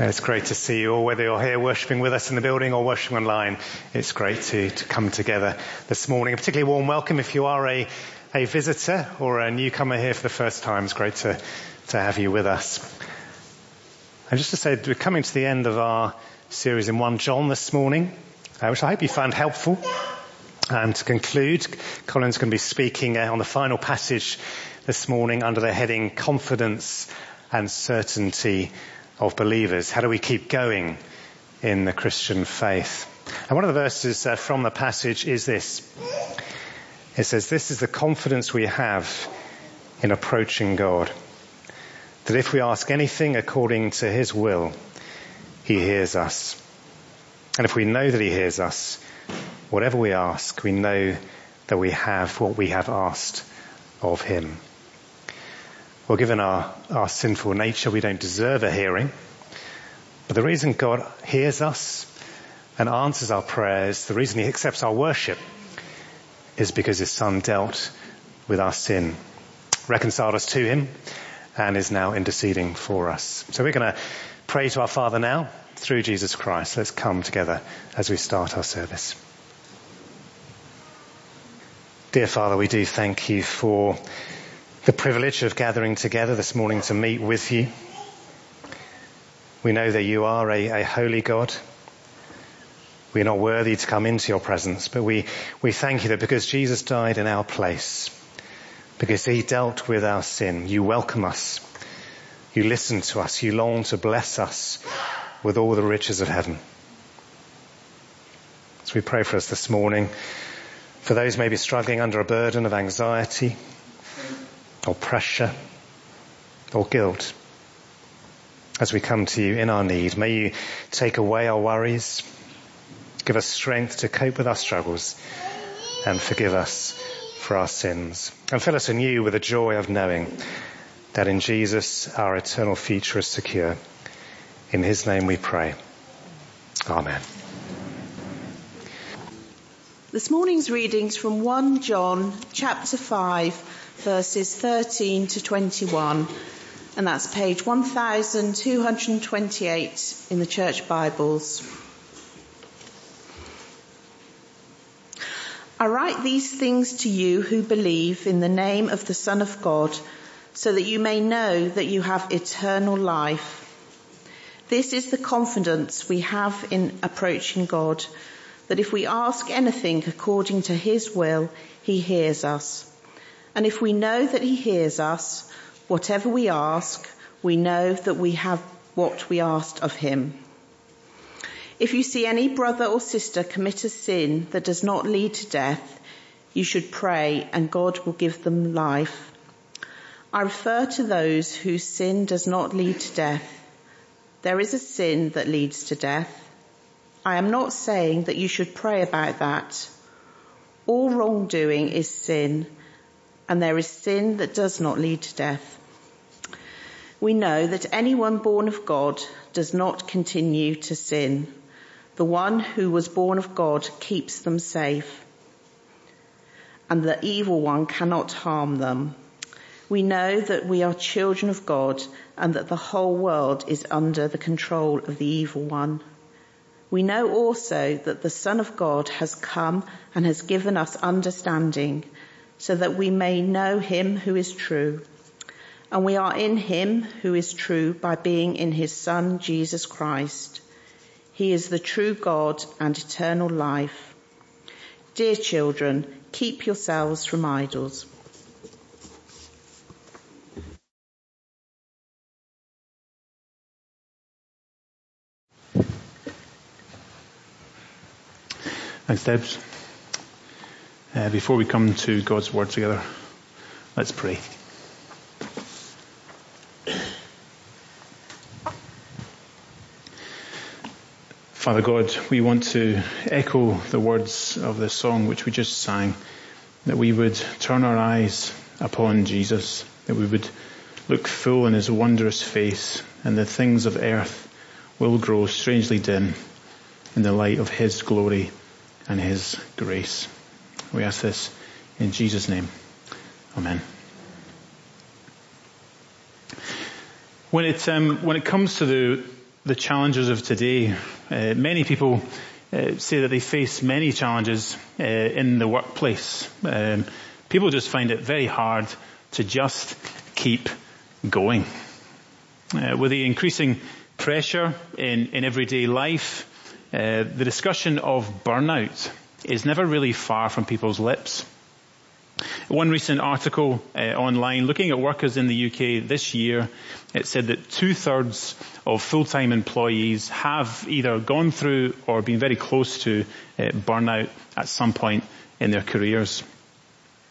It's great to see you all, whether you're here worshipping with us in the building or worshipping online. It's great to, to come together this morning. A particularly warm welcome if you are a, a visitor or a newcomer here for the first time. It's great to, to have you with us. And just to say, we're coming to the end of our series in 1 John this morning, uh, which I hope you found helpful. And to conclude, Colin's going to be speaking uh, on the final passage this morning under the heading Confidence and Certainty of believers? How do we keep going in the Christian faith? And one of the verses uh, from the passage is this. It says, this is the confidence we have in approaching God. That if we ask anything according to his will, he hears us. And if we know that he hears us, whatever we ask, we know that we have what we have asked of him. Well, given our, our sinful nature, we don't deserve a hearing. But the reason God hears us and answers our prayers, the reason he accepts our worship is because his son dealt with our sin, reconciled us to him, and is now interceding for us. So we're going to pray to our Father now through Jesus Christ. Let's come together as we start our service. Dear Father, we do thank you for the privilege of gathering together this morning to meet with you. We know that you are a, a holy God. We are not worthy to come into your presence, but we, we thank you that because Jesus died in our place, because he dealt with our sin, you welcome us. You listen to us. You long to bless us with all the riches of heaven. So we pray for us this morning, for those maybe struggling under a burden of anxiety, or pressure or guilt as we come to you in our need. May you take away our worries, give us strength to cope with our struggles and forgive us for our sins and fill us anew with the joy of knowing that in Jesus our eternal future is secure. In his name we pray. Amen. This morning's readings from 1 John chapter 5 verses 13 to 21, and that's page 1228 in the Church Bibles. I write these things to you who believe in the name of the Son of God, so that you may know that you have eternal life. This is the confidence we have in approaching God, that if we ask anything according to His will, He hears us. And if we know that he hears us, whatever we ask, we know that we have what we asked of him. If you see any brother or sister commit a sin that does not lead to death, you should pray and God will give them life. I refer to those whose sin does not lead to death. There is a sin that leads to death. I am not saying that you should pray about that. All wrongdoing is sin and there is sin that does not lead to death. We know that anyone born of God does not continue to sin. The one who was born of God keeps them safe, and the evil one cannot harm them. We know that we are children of God and that the whole world is under the control of the evil one. We know also that the Son of God has come and has given us understanding so that we may know him who is true. And we are in him who is true by being in his son, Jesus Christ. He is the true God and eternal life. Dear children, keep yourselves from idols. Thanks, Debs. Uh, before we come to God's Word together, let's pray. Father God, we want to echo the words of the song which we just sang, that we would turn our eyes upon Jesus, that we would look full in his wondrous face, and the things of earth will grow strangely dim in the light of his glory and his grace. We ask this in Jesus' name. Amen. When it, um, when it comes to the, the challenges of today, uh, many people uh, say that they face many challenges uh, in the workplace. Um, people just find it very hard to just keep going. Uh, with the increasing pressure in, in everyday life, uh, the discussion of burnout is never really far from people's lips. One recent article uh, online looking at workers in the UK this year, it said that two thirds of full-time employees have either gone through or been very close to uh, burnout at some point in their careers.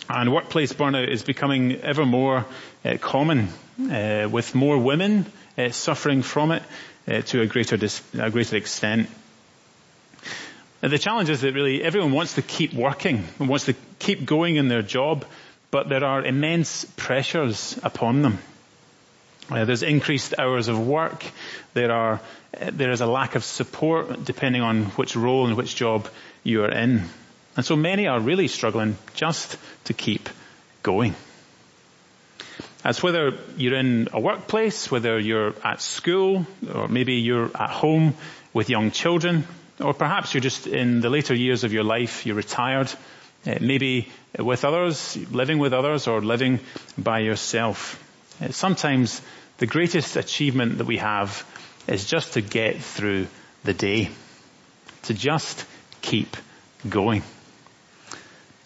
And workplace burnout is becoming ever more uh, common, uh, with more women uh, suffering from it uh, to a greater, dis- a greater extent. The challenge is that really everyone wants to keep working and wants to keep going in their job, but there are immense pressures upon them. Uh, there's increased hours of work. There are, uh, there is a lack of support depending on which role and which job you are in. And so many are really struggling just to keep going. As whether you're in a workplace, whether you're at school, or maybe you're at home with young children, or perhaps you're just in the later years of your life, you're retired, uh, maybe with others, living with others, or living by yourself. Uh, sometimes the greatest achievement that we have is just to get through the day. To just keep going.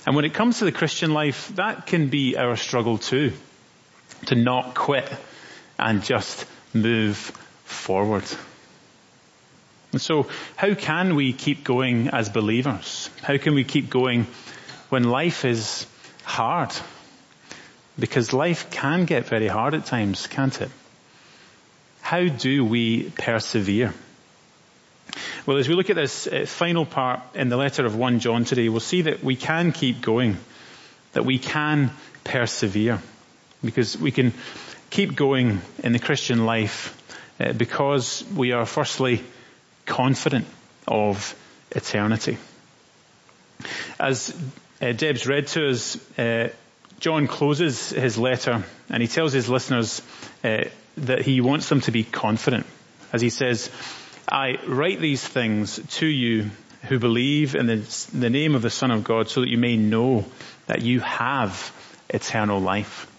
And when it comes to the Christian life, that can be our struggle too. To not quit and just move forward. And so how can we keep going as believers? How can we keep going when life is hard? Because life can get very hard at times, can't it? How do we persevere? Well, as we look at this uh, final part in the letter of 1 John today, we'll see that we can keep going, that we can persevere, because we can keep going in the Christian life uh, because we are firstly confident of eternity. As uh, Deb's read to us, uh, John closes his letter and he tells his listeners uh, that he wants them to be confident. As he says, I write these things to you who believe in the, the name of the Son of God so that you may know that you have eternal life.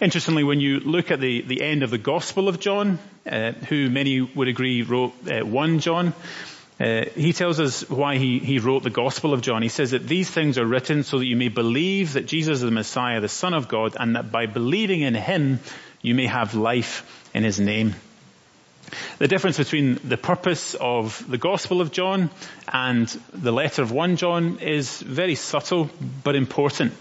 Interestingly, when you look at the, the end of the Gospel of John, uh, who many would agree wrote uh, 1 John, uh, he tells us why he, he wrote the Gospel of John. He says that these things are written so that you may believe that Jesus is the Messiah, the Son of God, and that by believing in Him, you may have life in His name. The difference between the purpose of the Gospel of John and the letter of 1 John is very subtle but important.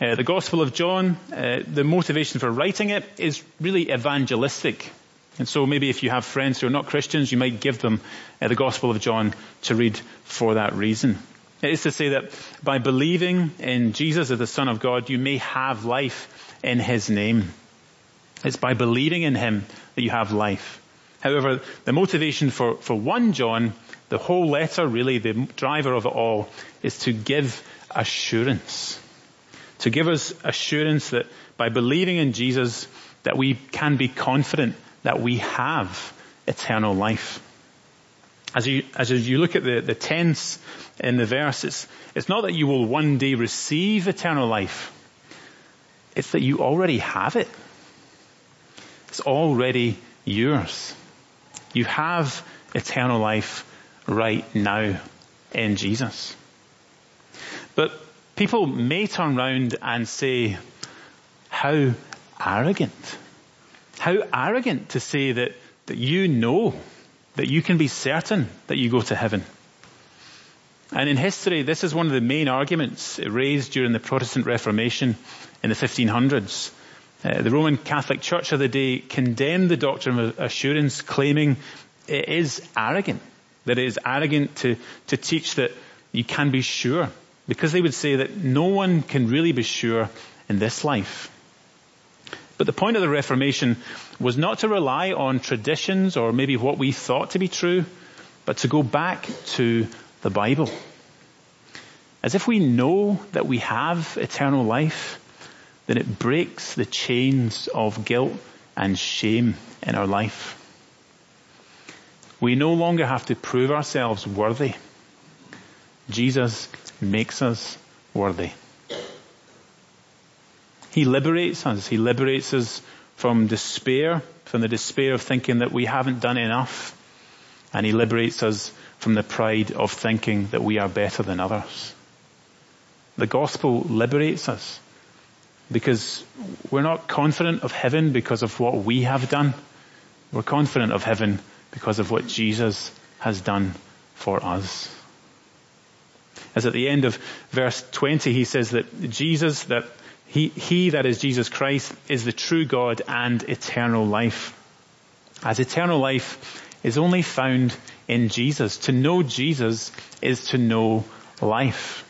Uh, the Gospel of John, uh, the motivation for writing it is really evangelistic. And so maybe if you have friends who are not Christians, you might give them uh, the Gospel of John to read for that reason. It is to say that by believing in Jesus as the Son of God, you may have life in His name. It's by believing in Him that you have life. However, the motivation for, for 1 John, the whole letter really, the driver of it all, is to give assurance to give us assurance that by believing in Jesus, that we can be confident that we have eternal life. As you, as you look at the, the tense in the verse, it's, it's not that you will one day receive eternal life. It's that you already have it. It's already yours. You have eternal life right now in Jesus. But people may turn round and say, how arrogant. How arrogant to say that, that you know, that you can be certain that you go to heaven. And in history, this is one of the main arguments raised during the Protestant Reformation in the 1500s. Uh, the Roman Catholic Church of the day condemned the doctrine of assurance, claiming it is arrogant, that it is arrogant to, to teach that you can be sure because they would say that no one can really be sure in this life. But the point of the Reformation was not to rely on traditions or maybe what we thought to be true, but to go back to the Bible. As if we know that we have eternal life, then it breaks the chains of guilt and shame in our life. We no longer have to prove ourselves worthy. Jesus makes us worthy. He liberates us. He liberates us from despair, from the despair of thinking that we haven't done enough. And He liberates us from the pride of thinking that we are better than others. The gospel liberates us because we're not confident of heaven because of what we have done. We're confident of heaven because of what Jesus has done for us. As at the end of verse 20, he says that Jesus, that he, he that is Jesus Christ is the true God and eternal life. As eternal life is only found in Jesus. To know Jesus is to know life.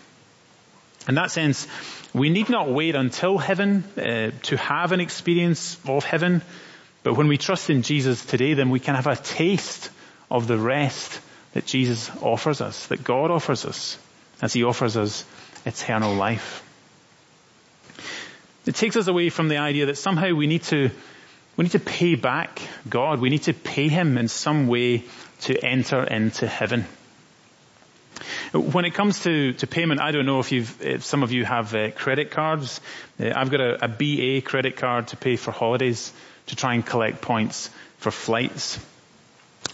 In that sense, we need not wait until heaven uh, to have an experience of heaven, but when we trust in Jesus today, then we can have a taste of the rest that Jesus offers us, that God offers us, as He offers us eternal life. It takes us away from the idea that somehow we need to, we need to pay back God. We need to pay Him in some way to enter into heaven. When it comes to, to payment, I don't know if you've, if some of you have uh, credit cards. Uh, I've got a, a BA credit card to pay for holidays to try and collect points for flights.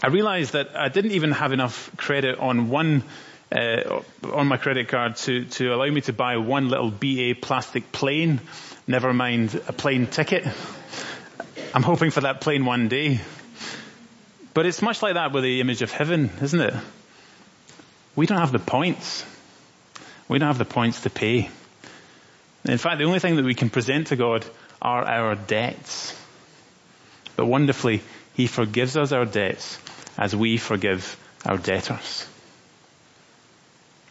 I realized that I didn't even have enough credit on one uh, on my credit card to, to allow me to buy one little BA plastic plane, never mind a plane ticket. I'm hoping for that plane one day. But it's much like that with the image of heaven, isn't it? We don't have the points. We don't have the points to pay. In fact, the only thing that we can present to God are our debts. But wonderfully, He forgives us our debts as we forgive our debtors.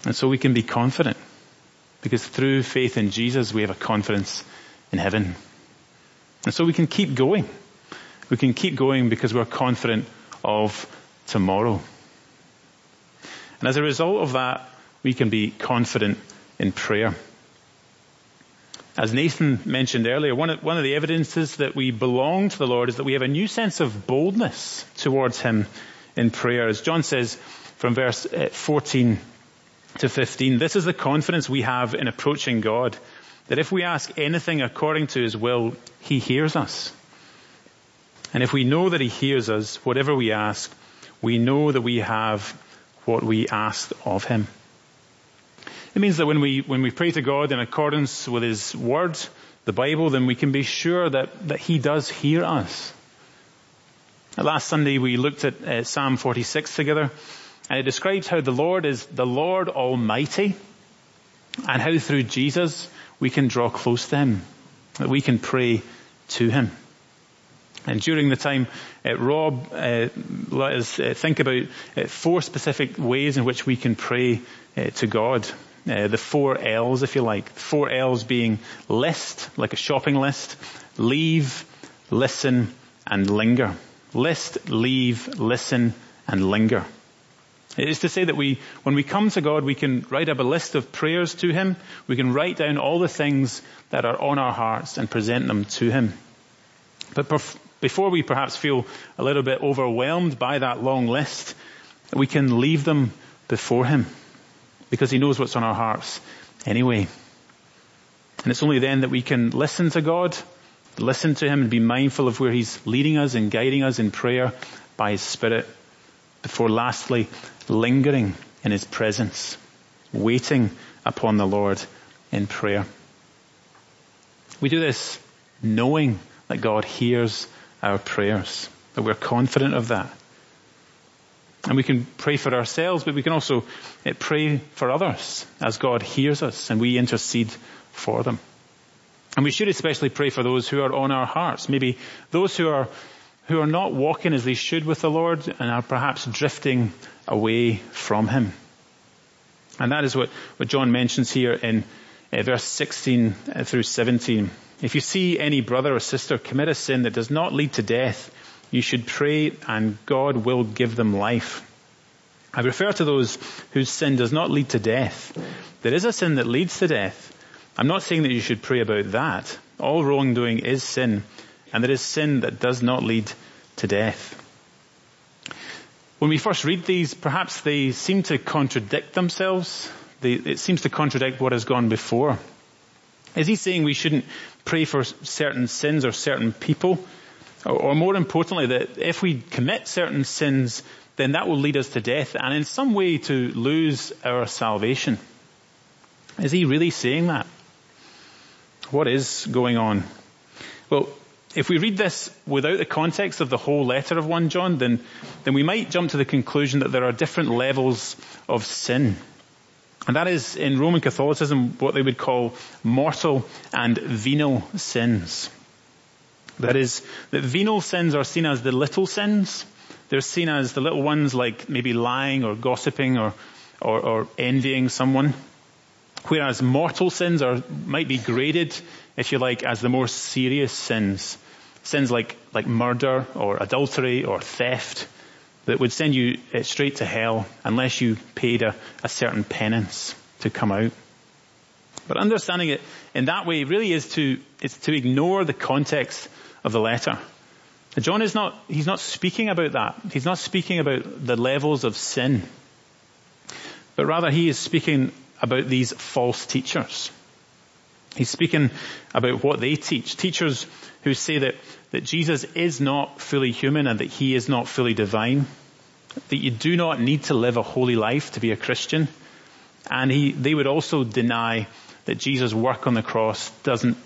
And so we can be confident because through faith in Jesus, we have a confidence in heaven. And so we can keep going. We can keep going because we're confident of tomorrow. And as a result of that, we can be confident in prayer. As Nathan mentioned earlier, one of, one of the evidences that we belong to the Lord is that we have a new sense of boldness towards Him in prayer. As John says from verse uh, 14 to 15, this is the confidence we have in approaching God, that if we ask anything according to His will, He hears us. And if we know that He hears us, whatever we ask, we know that we have what we asked of Him. It means that when we, when we pray to God in accordance with His Word, the Bible, then we can be sure that, that He does hear us. Last Sunday we looked at uh, Psalm 46 together, and it describes how the Lord is the Lord Almighty, and how through Jesus we can draw close to Him, that we can pray to Him. And during the time, uh, Rob uh, let us uh, think about uh, four specific ways in which we can pray uh, to God. Uh, the four L's, if you like. Four L's being list, like a shopping list, leave, listen, and linger. List, leave, listen, and linger. It is to say that we, when we come to God, we can write up a list of prayers to Him. We can write down all the things that are on our hearts and present them to Him. But perf- before we perhaps feel a little bit overwhelmed by that long list, we can leave them before Him because He knows what's on our hearts anyway. And it's only then that we can listen to God, listen to Him and be mindful of where He's leading us and guiding us in prayer by His Spirit before lastly lingering in His presence, waiting upon the Lord in prayer. We do this knowing that God hears our prayers, that we're confident of that. And we can pray for ourselves, but we can also eh, pray for others as God hears us and we intercede for them. And we should especially pray for those who are on our hearts. Maybe those who are, who are not walking as they should with the Lord and are perhaps drifting away from Him. And that is what, what John mentions here in uh, verse 16 uh, through 17. If you see any brother or sister commit a sin that does not lead to death, you should pray and God will give them life. I refer to those whose sin does not lead to death. There is a sin that leads to death. I'm not saying that you should pray about that. All wrongdoing is sin, and there is sin that does not lead to death. When we first read these, perhaps they seem to contradict themselves. They, it seems to contradict what has gone before. Is he saying we shouldn't pray for certain sins or certain people? Or, or more importantly, that if we commit certain sins, then that will lead us to death and in some way to lose our salvation. Is he really saying that? What is going on? Well, if we read this without the context of the whole letter of 1 John, then, then we might jump to the conclusion that there are different levels of sin. And that is in Roman Catholicism what they would call mortal and venial sins. That is, that venial sins are seen as the little sins. They're seen as the little ones like maybe lying or gossiping or, or, or envying someone. Whereas mortal sins are, might be graded, if you like, as the more serious sins. Sins like, like murder or adultery or theft that would send you eh, straight to hell unless you paid a, a certain penance to come out. But understanding it in that way really is to, is to ignore the context of the letter. John is not, he's not speaking about that. He's not speaking about the levels of sin. But rather he is speaking about these false teachers. He's speaking about what they teach. Teachers who say that, that Jesus is not fully human and that he is not fully divine. That you do not need to live a holy life to be a Christian. And he, they would also deny that Jesus' work on the cross doesn't,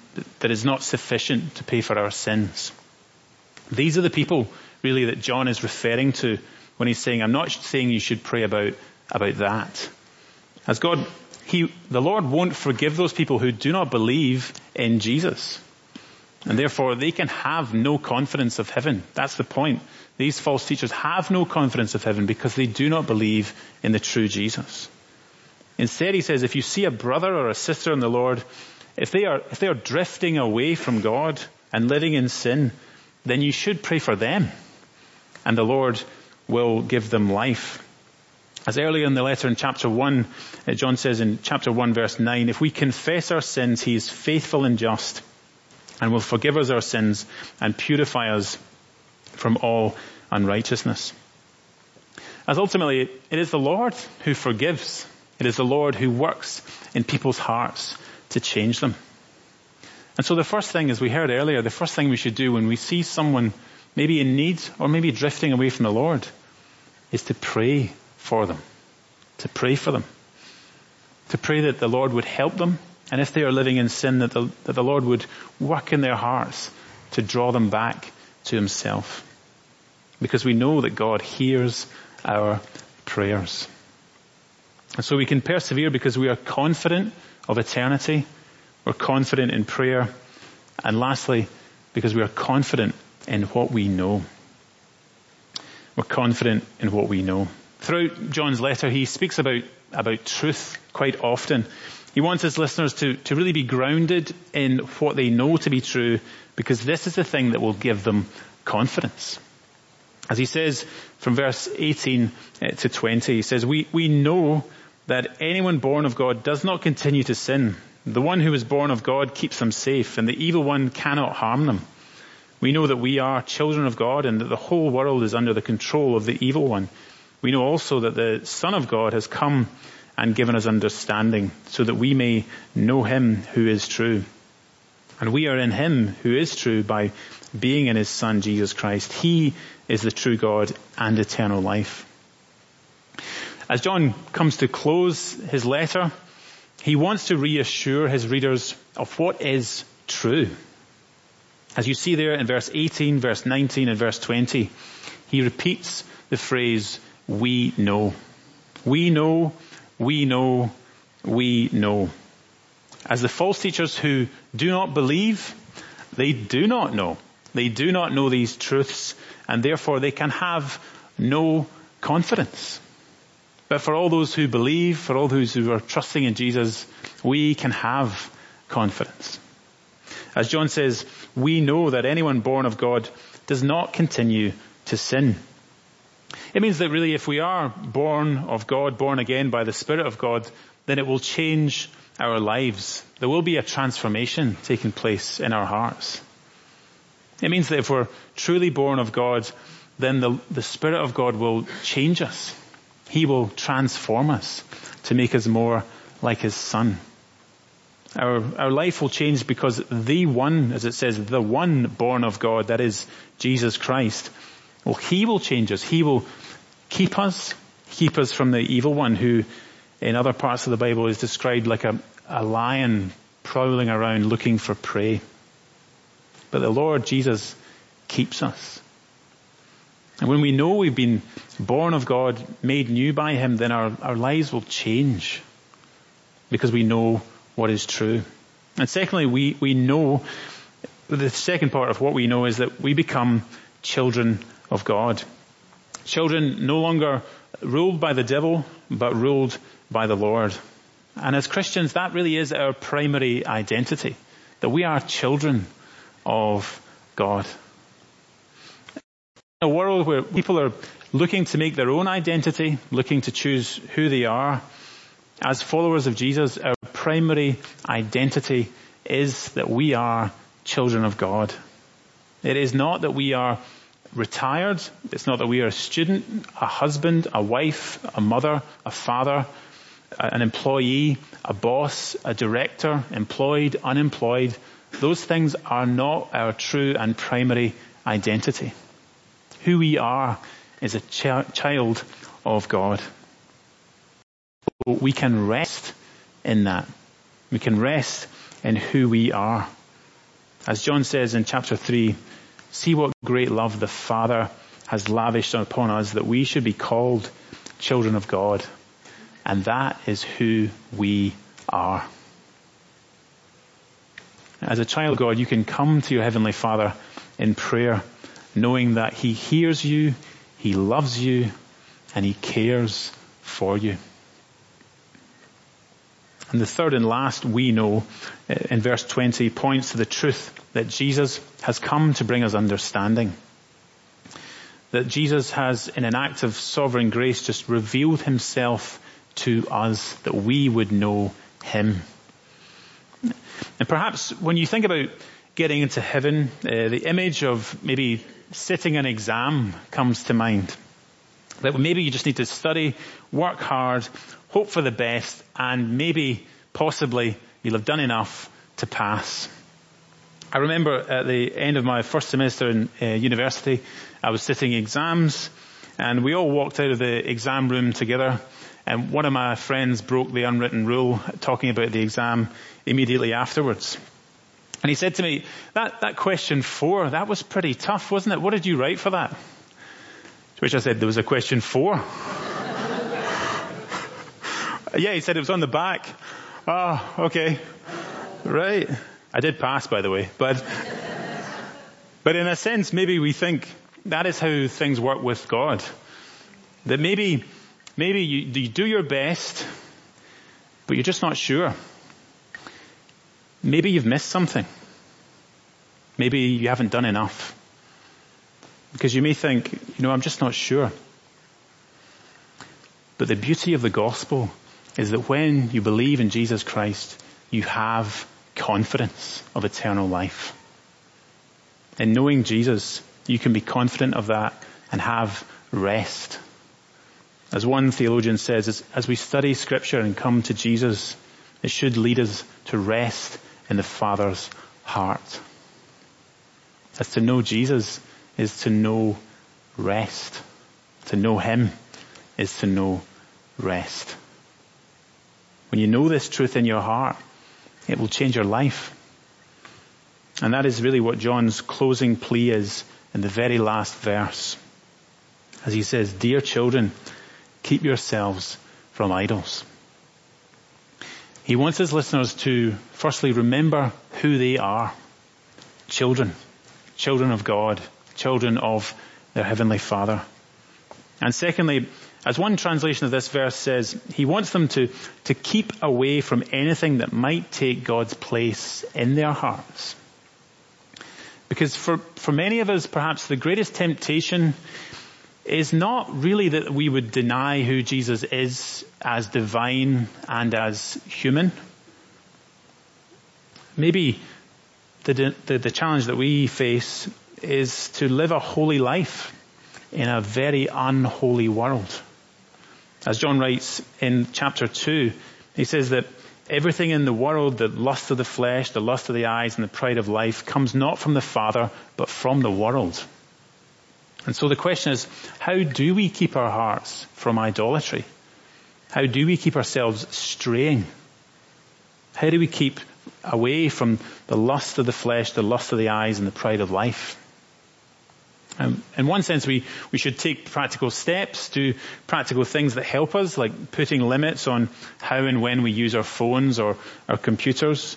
that is not sufficient to pay for our sins. These are the people really that John is referring to when he's saying, I'm not saying you should pray about, about that. As God, he, the Lord won't forgive those people who do not believe in Jesus. And therefore they can have no confidence of heaven. That's the point. These false teachers have no confidence of heaven because they do not believe in the true Jesus. Instead, he says, if you see a brother or a sister in the Lord, if they are, if they are drifting away from God and living in sin, then you should pray for them. And the Lord will give them life. As earlier in the letter in chapter 1, uh, John says in chapter 1 verse 9, if we confess our sins, he is faithful and just and will forgive us our sins and purify us from all unrighteousness. As ultimately, it is the Lord who forgives. It is the Lord who works in people's hearts to change them. And so the first thing, as we heard earlier, the first thing we should do when we see someone maybe in need or maybe drifting away from the Lord is to pray for them. To pray for them. To pray that the Lord would help them. And if they are living in sin, that the, that the Lord would work in their hearts to draw them back to Himself. Because we know that God hears our prayers. And so we can persevere because we are confident of eternity. We're confident in prayer. And lastly, because we are confident in what we know. We're confident in what we know. Throughout John's letter, he speaks about, about truth quite often. He wants his listeners to, to really be grounded in what they know to be true because this is the thing that will give them confidence. As he says from verse 18 uh, to 20, he says, we, we know that anyone born of God does not continue to sin. The one who is born of God keeps them safe and the evil one cannot harm them. We know that we are children of God and that the whole world is under the control of the evil one. We know also that the Son of God has come and given us understanding so that we may know him who is true. And we are in him who is true by being in his son Jesus Christ. He is the true God and eternal life. As John comes to close his letter, he wants to reassure his readers of what is true. As you see there in verse 18, verse 19 and verse 20, he repeats the phrase, we know. We know, we know, we know. As the false teachers who do not believe, they do not know. They do not know these truths and therefore they can have no confidence. But for all those who believe, for all those who are trusting in Jesus, we can have confidence. As John says, we know that anyone born of God does not continue to sin. It means that really if we are born of God, born again by the Spirit of God, then it will change our lives. There will be a transformation taking place in our hearts. It means that if we're truly born of God, then the, the Spirit of God will change us. He will transform us to make us more like His Son. Our, our life will change because the one, as it says, the one born of God, that is Jesus Christ, well, He will change us. He will keep us, keep us from the evil one who in other parts of the Bible is described like a, a lion prowling around looking for prey. But the Lord Jesus keeps us. And when we know we've been born of God, made new by Him, then our, our lives will change because we know what is true. And secondly, we, we know, the second part of what we know is that we become children of God. Children no longer ruled by the devil, but ruled by the Lord. And as Christians, that really is our primary identity, that we are children of God. In a world where people are looking to make their own identity, looking to choose who they are, as followers of Jesus, our primary identity is that we are children of God. It is not that we are retired. It's not that we are a student, a husband, a wife, a mother, a father, an employee, a boss, a director, employed, unemployed. Those things are not our true and primary identity. Who we are is a ch- child of God. We can rest in that. We can rest in who we are. As John says in chapter 3, see what great love the Father has lavished upon us that we should be called children of God. And that is who we are. As a child of God, you can come to your Heavenly Father in prayer knowing that He hears you, He loves you, and He cares for you. And the third and last we know uh, in verse 20 points to the truth that Jesus has come to bring us understanding. That Jesus has, in an act of sovereign grace, just revealed himself to us that we would know him. And perhaps when you think about getting into heaven, uh, the image of maybe sitting an exam comes to mind. That maybe you just need to study, work hard, hope for the best, and maybe, possibly, you'll have done enough to pass. I remember at the end of my first semester in uh, university, I was sitting exams, and we all walked out of the exam room together, and one of my friends broke the unwritten rule talking about the exam immediately afterwards. And he said to me, that, that question four, that was pretty tough, wasn't it? What did you write for that? To which I said, there was a question four. Yeah, he said it was on the back. Oh, okay. Right. I did pass, by the way, but, but in a sense, maybe we think that is how things work with God. That maybe Maybe you, you do your best, but you're just not sure. Maybe you've missed something. Maybe you haven't done enough. Because you may think, you know, I'm just not sure. But the beauty of the gospel is that when you believe in Jesus Christ, you have confidence of eternal life. In knowing Jesus, you can be confident of that and have rest. As one theologian says, as, we study scripture and come to Jesus, it should lead us to rest in the Father's heart. As to know Jesus is to know rest. To know Him is to know rest. When you know this truth in your heart, it will change your life. And that is really what John's closing plea is in the very last verse. As he says, Dear children, Keep yourselves from idols. He wants his listeners to firstly remember who they are. Children. Children of God. Children of their Heavenly Father. And secondly, as one translation of this verse says, he wants them to, to keep away from anything that might take God's place in their hearts. Because for, for many of us, perhaps the greatest temptation is not really that we would deny who Jesus is as divine and as human. Maybe the, the, the challenge that we face is to live a holy life in a very unholy world. As John writes in chapter 2, he says that everything in the world, the lust of the flesh, the lust of the eyes, and the pride of life comes not from the Father, but from the world. And so the question is, how do we keep our hearts from idolatry? How do we keep ourselves straying? How do we keep away from the lust of the flesh, the lust of the eyes, and the pride of life? Um, in one sense, we, we should take practical steps, do practical things that help us, like putting limits on how and when we use our phones or our computers,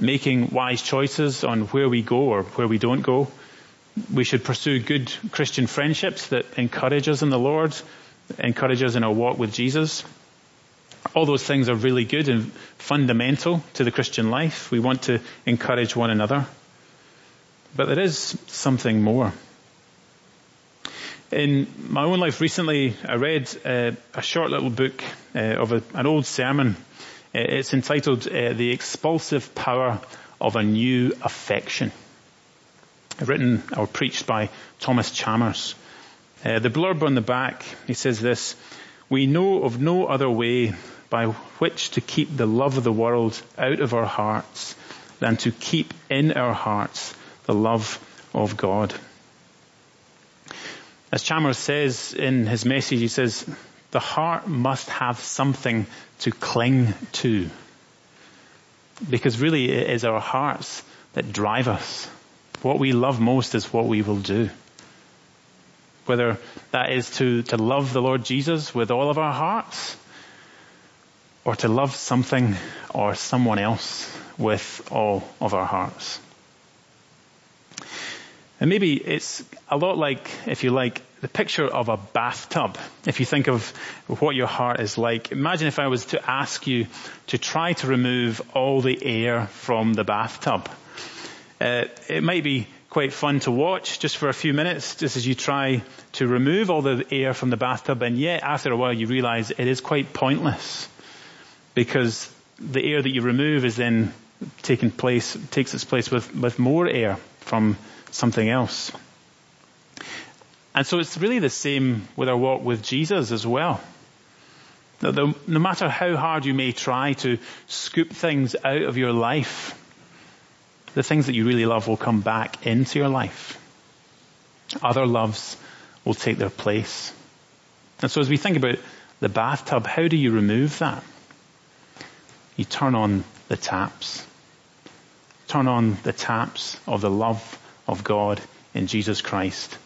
making wise choices on where we go or where we don't go. We should pursue good Christian friendships that encourage us in the Lord, encourage us in our walk with Jesus. All those things are really good and fundamental to the Christian life. We want to encourage one another. But there is something more. In my own life recently, I read uh, a short little book uh, of a, an old sermon. Uh, it's entitled uh, The Expulsive Power of a New Affection. Written or preached by Thomas Chalmers. Uh, the blurb on the back, he says this, we know of no other way by which to keep the love of the world out of our hearts than to keep in our hearts the love of God. As Chalmers says in his message, he says, the heart must have something to cling to. Because really it is our hearts that drive us. What we love most is what we will do. Whether that is to, to love the Lord Jesus with all of our hearts, or to love something or someone else with all of our hearts. And maybe it's a lot like, if you like, the picture of a bathtub. If you think of what your heart is like, imagine if I was to ask you to try to remove all the air from the bathtub. Uh, it might be quite fun to watch just for a few minutes, just as you try to remove all the air from the bathtub, and yet after a while you realize it is quite pointless because the air that you remove is then taking place, takes its place with, with more air from something else. And so it's really the same with our walk with Jesus as well. No, matter how hard you may try to scoop things out of your life, the things that you really love will come back into your life. Other loves will take their place. And so as we think about the bathtub, how do you remove that? You turn on the taps. Turn on the taps of the love of God in Jesus Christ,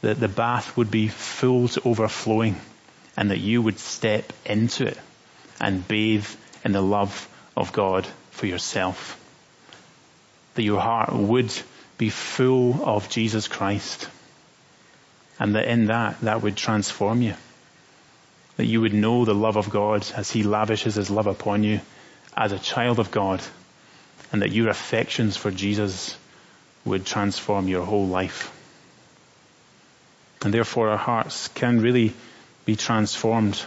that the bath would be full to overflowing and that you would step into it and bathe in the love of God for yourself. That your heart would be full of Jesus Christ and that in that, that would transform you. That you would know the love of God as He lavishes His love upon you as a child of God and that your affections for Jesus would transform your whole life. And therefore our hearts can really be transformed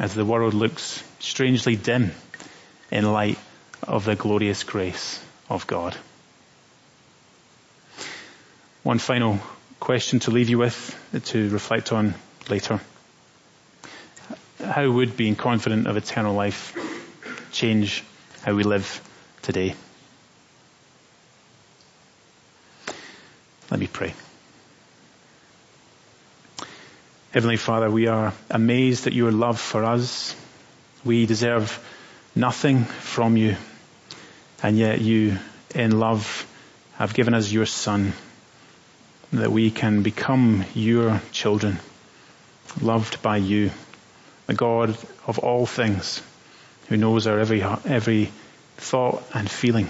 as the world looks strangely dim in light of the glorious grace of God. One final question to leave you with, uh, to reflect on later. How would being confident of eternal life change how we live today? Let me pray. Heavenly Father, we are amazed at your love for us. We deserve nothing from you, and yet you, in love, have given us your Son, that we can become your children, loved by you, the God of all things, who knows our every, every thought and feeling,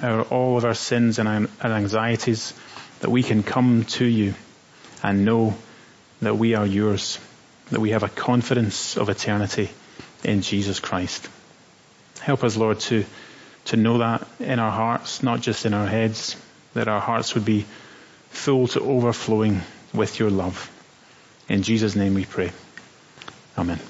our, all of our sins and our anxieties, that we can come to you and know that we are yours, that we have a confidence of eternity in Jesus Christ. Help us, Lord, to, to know that in our hearts, not just in our heads, that our hearts would be full to overflowing with your love. In Jesus' name we pray. Amen.